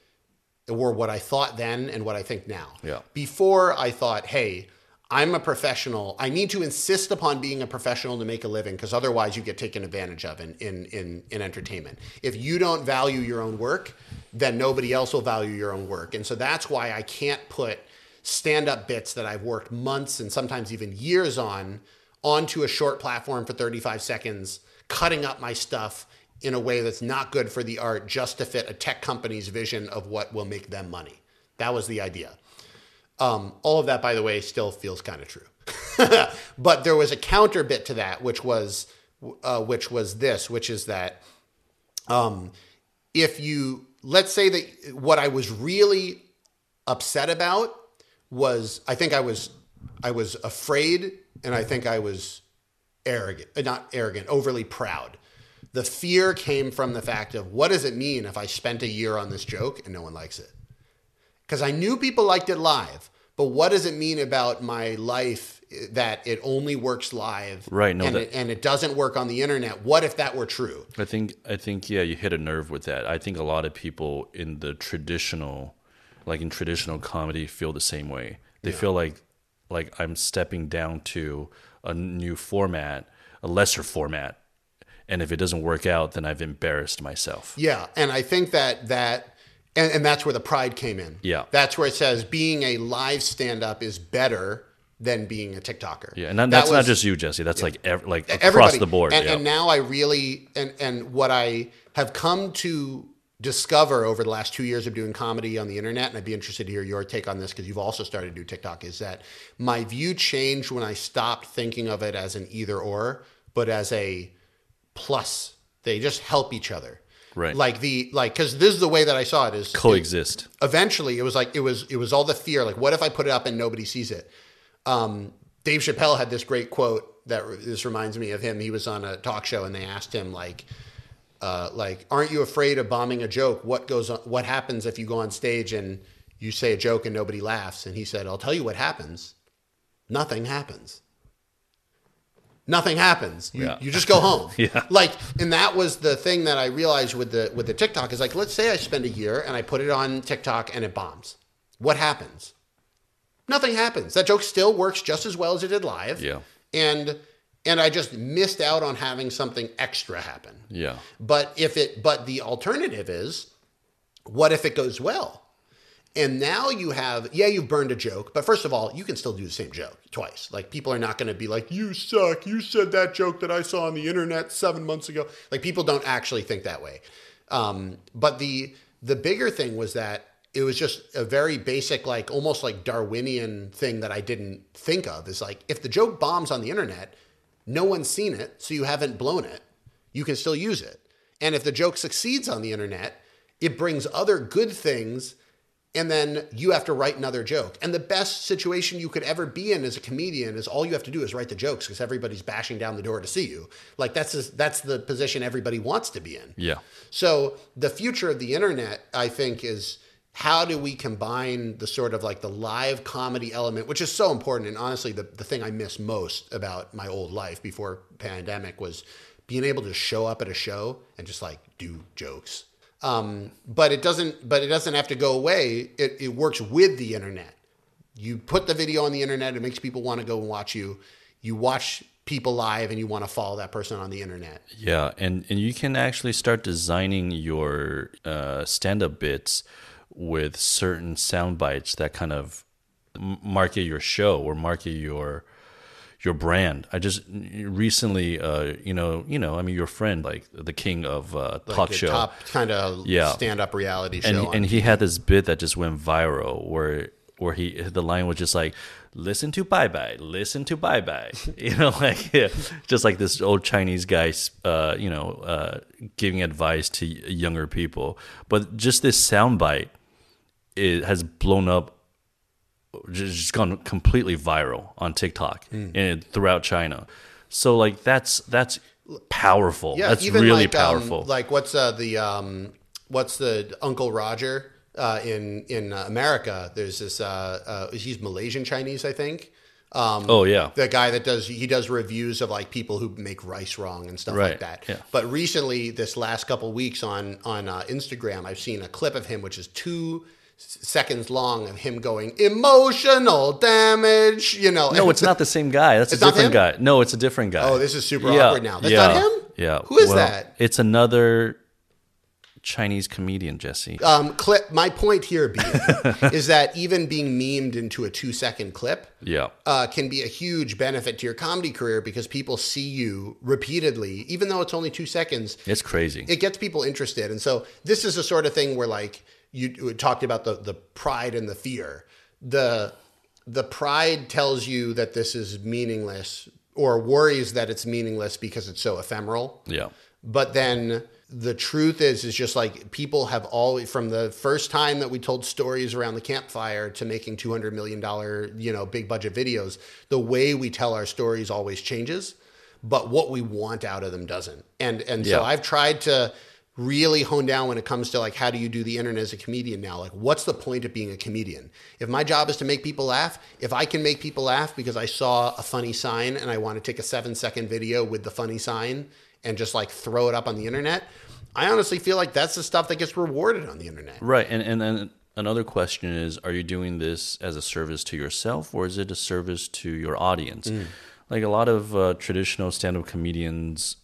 or what I thought then and what I think now. Yeah. Before I thought, hey. I'm a professional. I need to insist upon being a professional to make a living because otherwise you get taken advantage of in, in, in, in entertainment. If you don't value your own work, then nobody else will value your own work. And so that's why I can't put stand up bits that I've worked months and sometimes even years on onto a short platform for 35 seconds, cutting up my stuff in a way that's not good for the art just to fit a tech company's vision of what will make them money. That was the idea. Um, all of that, by the way, still feels kind of true. but there was a counter bit to that, which was uh, which was this, which is that um, if you let's say that what I was really upset about was I think I was I was afraid and I think I was arrogant, uh, not arrogant, overly proud. The fear came from the fact of what does it mean if I spent a year on this joke and no one likes it? Because I knew people liked it live, but what does it mean about my life that it only works live, Right, no, and, that- it, and it doesn't work on the internet? What if that were true? I think I think yeah, you hit a nerve with that. I think a lot of people in the traditional, like in traditional comedy, feel the same way. They feel like like I'm stepping down to a new format, a lesser format, and if it doesn't work out, then I've embarrassed myself. Yeah, and I think that that and, and that's where the pride came in. Yeah. that's where it says being a live stand up is better than being a TikToker. Yeah, and that, That that's not just you, Jesse. That's like ev- like across everybody. the board. And, yeah. and now I really and and what I have come to discover over the last two years of doing comedy on the internet, and I'd be interested to hear your take on this because you've also started to do TikTok, is that my view changed when I stopped thinking of it as an either or, but as a plus. They just help each other. Right. Like the like because this is the way that I saw it is Coexist. eventually it was like it was it was all the fear like what if i put it up and nobody sees it? Um, dave chappelle had this great quote that this reminds me of him. He was on a talk show and they asked him like uh, like aren't you afraid of bombing a joke? What goes on what happens if you go on stage and you say a joke and nobody laughs? And he said i'll tell you what happens. Nothing happens nothing happens. You, Yeah. you just go home. Yeah. Like, and that was the thing that I realized with the with the TikTok is like, let's say I spend a year and I put it on TikTok and it bombs. What happens? Nothing happens. That joke still works just as well as it did live. Yeah. And and I just missed out on having something extra happen. Yeah. But if it but the alternative is what if it goes well? And now you have, yeah, you've burned a joke, but first of all, you can still do the same joke twice. Like people are not going to be like, you suck. You said that joke that I saw on the internet seven months ago. Like people don't actually think that way. Um, but the the bigger thing was that it was just a very basic, like almost like Darwinian thing that I didn't think of. Is like if the joke bombs on the internet, no one's seen it, so you haven't blown it. You can still use it. And if the joke succeeds on the internet, it brings other good things and then you have to write another joke. And the best situation you could ever be in as a comedian is all you have to do is write the jokes because everybody's bashing down the door to see you. Like that's just, that's the position everybody wants to be in. Yeah. So the future of the internet, I think, is how do we combine the sort of like the live comedy element, which is so important. And honestly, the, the thing I miss most about my old life before pandemic was being able to show up at a show and just like do jokes. Um, but it doesn't. But it doesn't have to go away. It, it works with the internet. You put the video on the internet. It makes people want to go and watch you. You watch people live, and you want to follow that person on the internet. Yeah, and and you can actually start designing your uh, stand-up bits with certain sound bites that kind of market your show or market your your brand. I just recently, uh, you know, you know, I mean, your friend, like the king of uh, talk like a show, top kind of Yeah. stand-up reality show. and on and he had this bit that just went viral where where he the line was just like listen to bye bye listen to bye bye you know like yeah, just like this old chinese guy uh you know uh giving advice to younger people but just this soundbite it has blown up just just gone completely viral on TikTok Hmm. and throughout China. So like that's that's powerful. yeah, that's even really like, um, powerful. like what's uh, the um, what's the Uncle Roger uh, in in uh, America? There's this uh, uh, he's Malaysian Chinese, I think. Um, oh yeah. the guy that does he does reviews of like people who make rice wrong and stuff like that. yeah. But recently, this last couple weeks on on uh, Instagram, I've seen a clip of him which is two seconds long of him going emotional damage. You know, No, it's not the same guy. That's a different guy. No, it's a different guy. Oh, this is super Yeah, awkward now. That's yeah, not him. Yeah. Who is Well, that? It's another Chinese comedian, Jesse. Um, clip. My point here being is that even being memed into a two second clip yeah. uh, can be a huge benefit to your comedy career because people see you repeatedly, even though it's only two seconds. It's crazy. It gets people interested, and so this is the sort of thing where, like, you, talked about the the pride and the fear. The the pride tells you that this is meaningless, or worries that it's meaningless because it's so ephemeral yeah. but then the truth is is just like people have always from the first time that we told stories around the campfire to making 200 million dollar you know big budget videos the way we tell our stories always changes but what we want out of them doesn't and and so i've tried to really hone down when it comes to like how do you do the internet as a comedian now like what's the point of being a comedian if my job is to make people laugh if i can make people laugh because i saw a funny sign and i want to take a seven second video with the funny sign and just like throw it up on the internet i honestly feel like that's the stuff that gets rewarded on the internet Right. And and then another question is are you doing this as a service to yourself or is it a service to your audience? Mm. Like a lot of uh, traditional stand-up comedians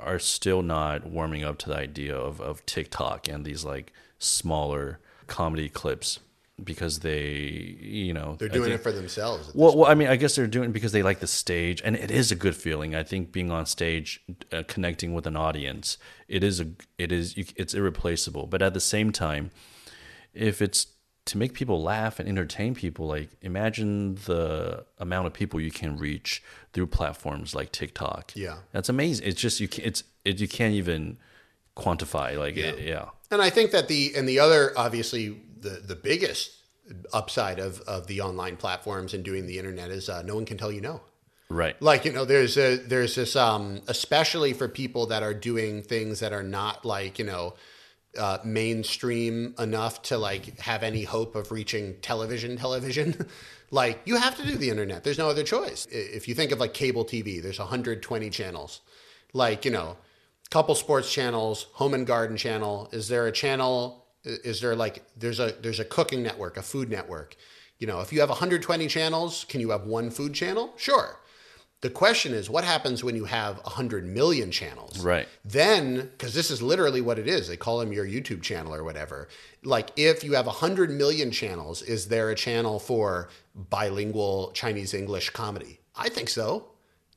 are still not warming up to the idea of, of TikTok and these like smaller comedy clips because they, you know, they're doing think- it for themselves Well, well, I mean, I guess they're doing it because they like the stage, and it is a good feeling. I think being on stage, uh, connecting with an audience, it is a, it is, it's irreplaceable. But at the same time, if it's to make people laugh and entertain people, like imagine the amount of people you can reach through platforms like TikTok. Yeah. that's amazing. It's just you, can, it's, it, you can't even quantify. Like, yeah. It, yeah. And I think that the and the other obviously the the biggest upside of of the online platforms and doing the internet is uh, no one can tell you no. Right. Like you know, there's a there's this um especially for people that are doing things that are not like you know. Uh, mainstream enough to like have any hope of reaching television television like you have to do the internet there's no other choice if you think of like cable tv there's 120 channels like you know couple sports channels, home and garden channel. Is there a channel? Is there like there's a there's a cooking network, a food network? You know, if you have 120 channels, can you have one food channel? Sure. The question is, what happens when you have 100 million channels? Right. Then, because this is literally what it is, they call them your YouTube channel or whatever. Like, if you have 100 million channels, is there a channel for bilingual Chinese English comedy? I think so.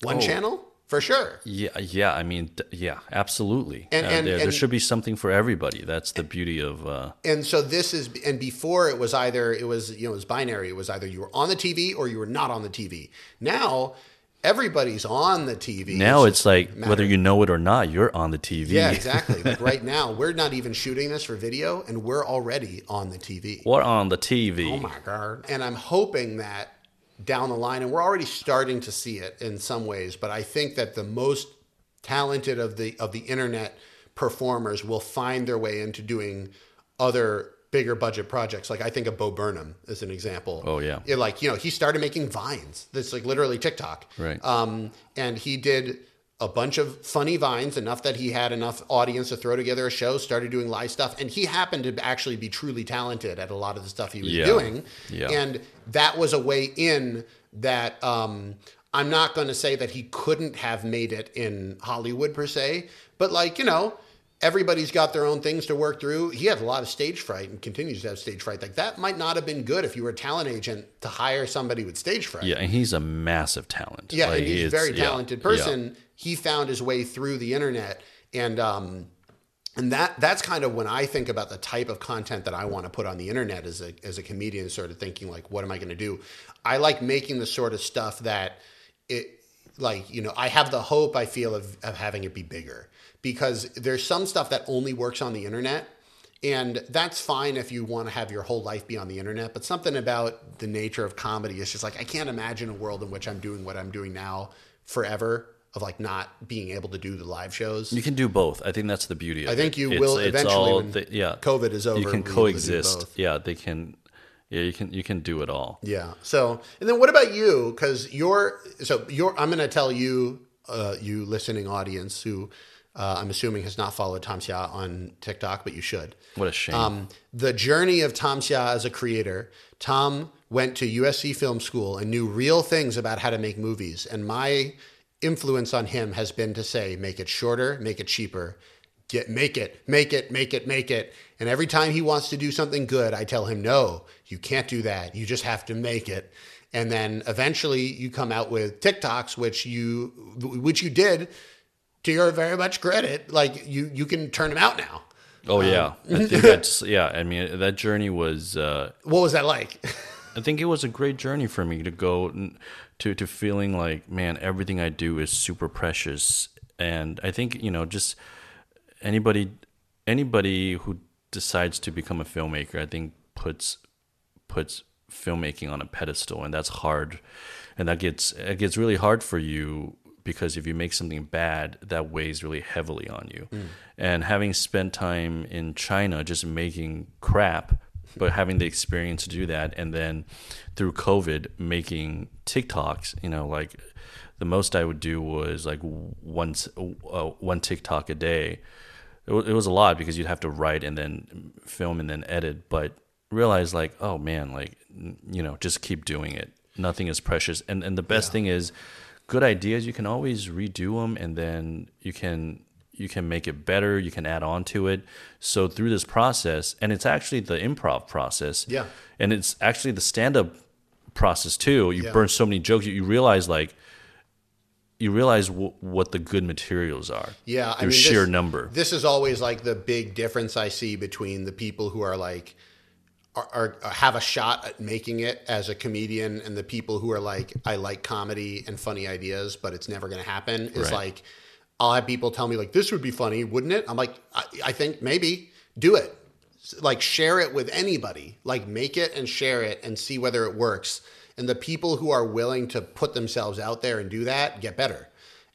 One oh. channel? for sure. Yeah, yeah. I mean, yeah, absolutely. And, uh, and, there, and, there, should be something for everybody. That's the beauty of. Uh, and so this is, and before it was either it was you know it was binary. It was either you were on the TV or you were not on the TV. Now everybody's on the TV. Now it's, like matter. whether you know it or not, you're on the TV. Yeah, exactly. like right now, we're not even shooting this for video, and we're already on the TV. We're on the TV. Oh my god! And I'm hoping that down the line, and we're already starting to see it in some ways. But I think that the most talented of the of the internet performers will find their way into doing other bigger budget projects. Like I think of Bo Burnham as an example. Oh yeah, it, like you know he started making vines. That's like literally TikTok. Right. Um, and he did a bunch of funny vines, enough that he had enough audience to throw together a show, started doing live stuff, and he happened to actually be truly talented at a lot of the stuff he was yeah. doing. Yeah. And that was a way in that um, I'm not going to say that he couldn't have made it in Hollywood per se, but like, you know, everybody's got their own things to work through. He had a lot of stage fright and continues to have stage fright. Like that might not have been good if you were a talent agent to hire somebody with stage fright. Yeah, and he's a massive talent. Yeah, like, and he's a very talented yeah, person. Yeah. He found his way through the internet and um and that that's kind of when I think about the type of content that I want to put on the internet as a as a comedian, sort of thinking like, what am I going to do? I like making the sort of stuff that it like you know I have the hope I feel of of having it be bigger because there's some stuff that only works on the internet. And that's fine if you want to have your whole life be on the internet, but something about the nature of comedy is just like I can't imagine a world in which I'm doing what I'm doing now forever of like not being able to do the live shows. You can do both. I think that's the beauty of it. I think you will it's, eventually it's when yeah. COVID is over. You can coexist. Yeah, they can yeah, you can you can do it all. Yeah. So, and then what about you cuz you're so you're I'm going to tell you uh, you listening audience who uh, I'm assuming has not followed Tom Xia on TikTok, but you should. What a shame. Um, the journey of Tom Xia as a creator. Tom went to USC Film School and knew real things about how to make movies. And my influence on him has been to say, make it shorter, make it cheaper, get make it, make it, make it, make it. And every time he wants to do something good, I tell him, no, you can't do that. You just have to make it. And then eventually you come out with TikToks, which you which you did to your very much credit, like you you can turn them out now. Oh yeah, um, I think that's yeah. I mean, that journey was. Uh, what was that like? I think it was a great journey for me to go to to feeling like man, everything I do is super precious, and I think you know just anybody anybody who decides to become a filmmaker, I think puts puts filmmaking on a pedestal, and that's hard, and that gets it gets really hard for you because if you make something bad, that weighs really heavily on you. Mm. And having spent time in China just making crap, but having the experience to do that, and then through COVID making TikToks, you know, like the most I would do was like once uh, one TikTok a day. It, w- it was a lot because you'd have to write and then film and then edit, but realize like, oh man, like you know, just keep doing it. Nothing is precious, and and the best yeah. thing is good ideas you can always redo them and then you can you can make it better you can add on to it. So through this process and it's actually the improv process. Yeah. And it's actually the stand-up process too. You yeah. burn so many jokes you, realize like you realize w- what the good materials are yeah through I mean, sheer this, number. this is always like the big difference i see between the people who are like are, are, have a shot at making it as a comedian and the people who are like i like comedy and funny ideas but it's never going to happen is right. like I'll have people tell me like, "This would be funny, wouldn't it?" I'm like, I, I think maybe do it. Like share it with anybody. Like make it and share it and see whether it works. And the people who are willing to put themselves out there and do that get better.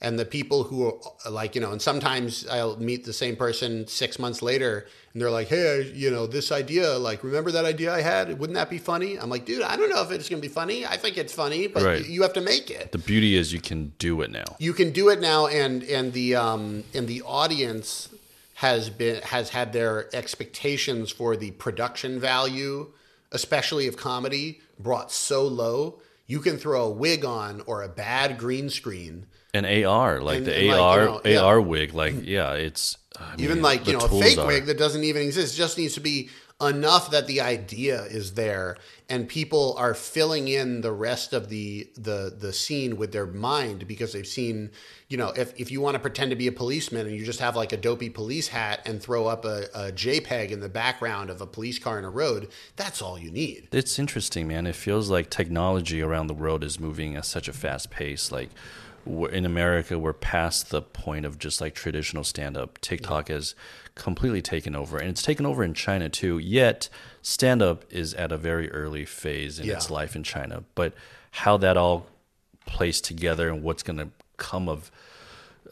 And the people who are like, you know, and sometimes I'll meet the same person six months later and they're like, hey, you know, this idea, like, remember that idea I had? Wouldn't that be funny? I'm like, dude, I don't know if it's going to be funny. I think it's funny, but Right. you, you have to make it The beauty is you can do it now. you can do it now and and the um and the audience has been has had their expectations for the production value especially of comedy brought so low you can throw a wig on or a bad green screen An AR, like And- the and, like, AR, you know, yeah. AR wig, like yeah, it's I even mean, like you know a fake are- wig that doesn't even exist it just needs to be enough that the idea is there and people are filling in the rest of the the the scene with their mind because they've seen you know if, if you want to pretend to be a policeman and you just have like a dopey police hat and throw up a, a jpeg in the background of a police car in a road that's all you need It's interesting, man. It feels like technology around the world is moving at such a fast pace. Like we're, in America, we're past the point of just like traditional stand up. TikTok has completely taken over, and it's taken over in China too. Yet, stand up is at a very early phase in its life in China. But how that all plays together and what's going to come of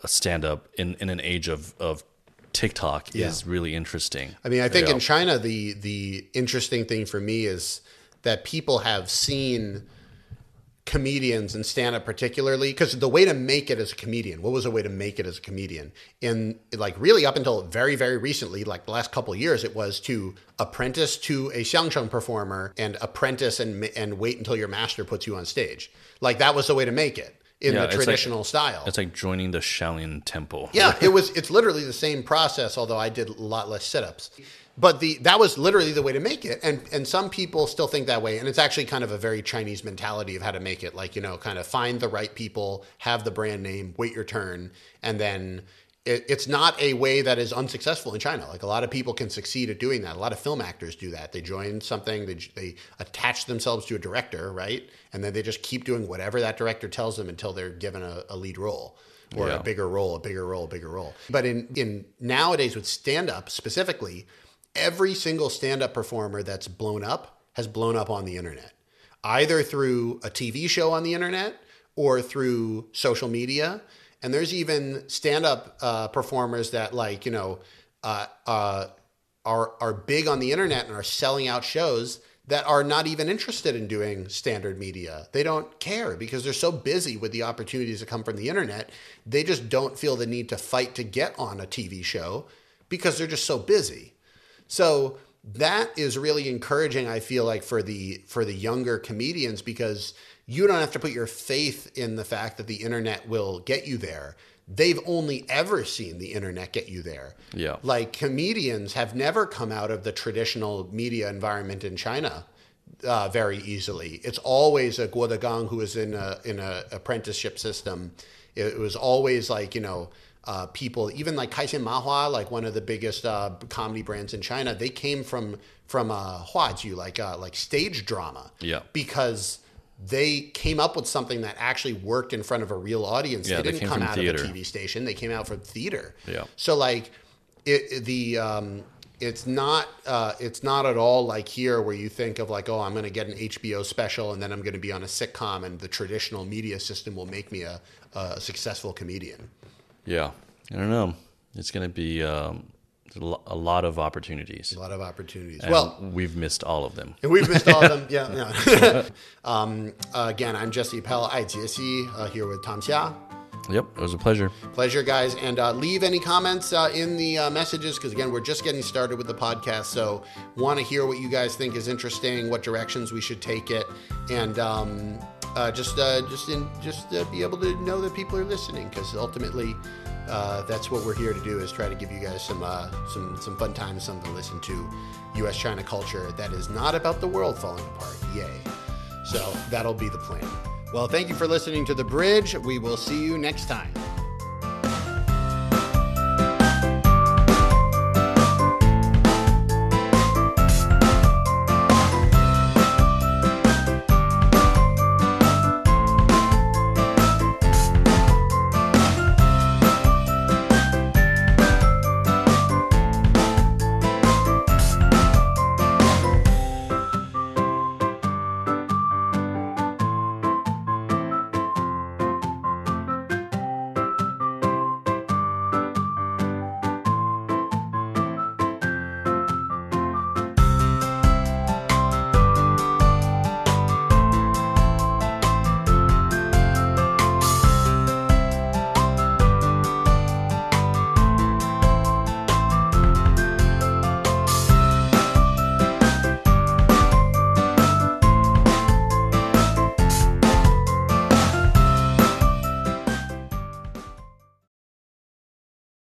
a stand up in, in an age of, of TikTok is really interesting. I mean, I think Yeah. in China, the the interesting thing for me is that people have seen comedians and stand up particularly because the way to make it as a comedian what was the way to make it as a comedian in like really up until very very recently like the last couple of years it was to apprentice to a xiangsheng performer and apprentice and and wait until your master puts you on stage like that was the way to make it in Yeah, the it's like- traditional style It's like joining the Shaolin Temple. yeah, it was. It's literally the same process, although I did a lot less sit-ups. But the that was literally the way to make it, and and some people still think that way, and it's actually kind of a very Chinese mentality of how to make it. Like you know, kind of find the right people, have the brand name, wait your turn, and then. It, it's not a way that is unsuccessful in China. Like a lot of people can succeed at doing that. A lot of film actors do that. They join something, they, they attach themselves to a director, right? And then they just keep doing whatever that director tells them until they're given a, a lead role or Yeah. a bigger role, a bigger role, a bigger role. But in in nowadays with stand up specifically, every single stand up performer that's blown up has blown up on the internet, either through a TV show on the internet or through social media. And there's even stand up uh, performers that like you know uh, uh, are are big on the internet and are selling out shows that are not even interested in doing standard media. They don't care because they're so busy with the opportunities that come from the internet. They just don't feel the need to fight to get on a TV show because they're just so busy. So that is really encouraging I feel like for the for the younger comedians because you don't have to put your faith in the fact that the internet will get you there. They've only ever seen the internet get you there. Yeah. Like comedians have never come out of the traditional media environment in China uh, very easily. It's always a Guo Degang who is in a in a apprenticeship system. It, was always like you know uh, people, even like Kaixin Mahua, like one of the biggest uh, comedy brands in China. They came from from uh, Huaju, like uh, like stage drama. Yeah. because they came up with something that actually worked in front of a real audience. Yeah, they they didn't came come out theater. of a TV station. They came out from theater. Yeah. So like it, it- the um, it's not uh, it's not at all like here where you think of like oh I'm going to get an HBO special and then I'm going to be on a sitcom and the traditional media system will make me a, a successful comedian. Yeah, I don't know. It's going to be um, a lot of opportunities. A lot of opportunities. And well, we've missed all of them. And we've missed all of them. Yeah. yeah. um, again, I'm Jesse Appell, I Jesse, uh, here with Tom Xia. Yep, it was a pleasure. Pleasure, guys. And uh, leave any comments uh, in the uh, messages because, again, we're just getting started with the podcast. So, want to hear what you guys think is interesting, what directions we should take it, and um, uh, just uh, just in, just uh, be able to know that people are listening because ultimately. Uh, that's what we're here to do is try to give you guys some uh, some some fun times, something to listen to. U.S. China culture that is not about the world falling apart. Yay! So that'll be the plan. Well, thank you for listening to the bridge. We will see you next time.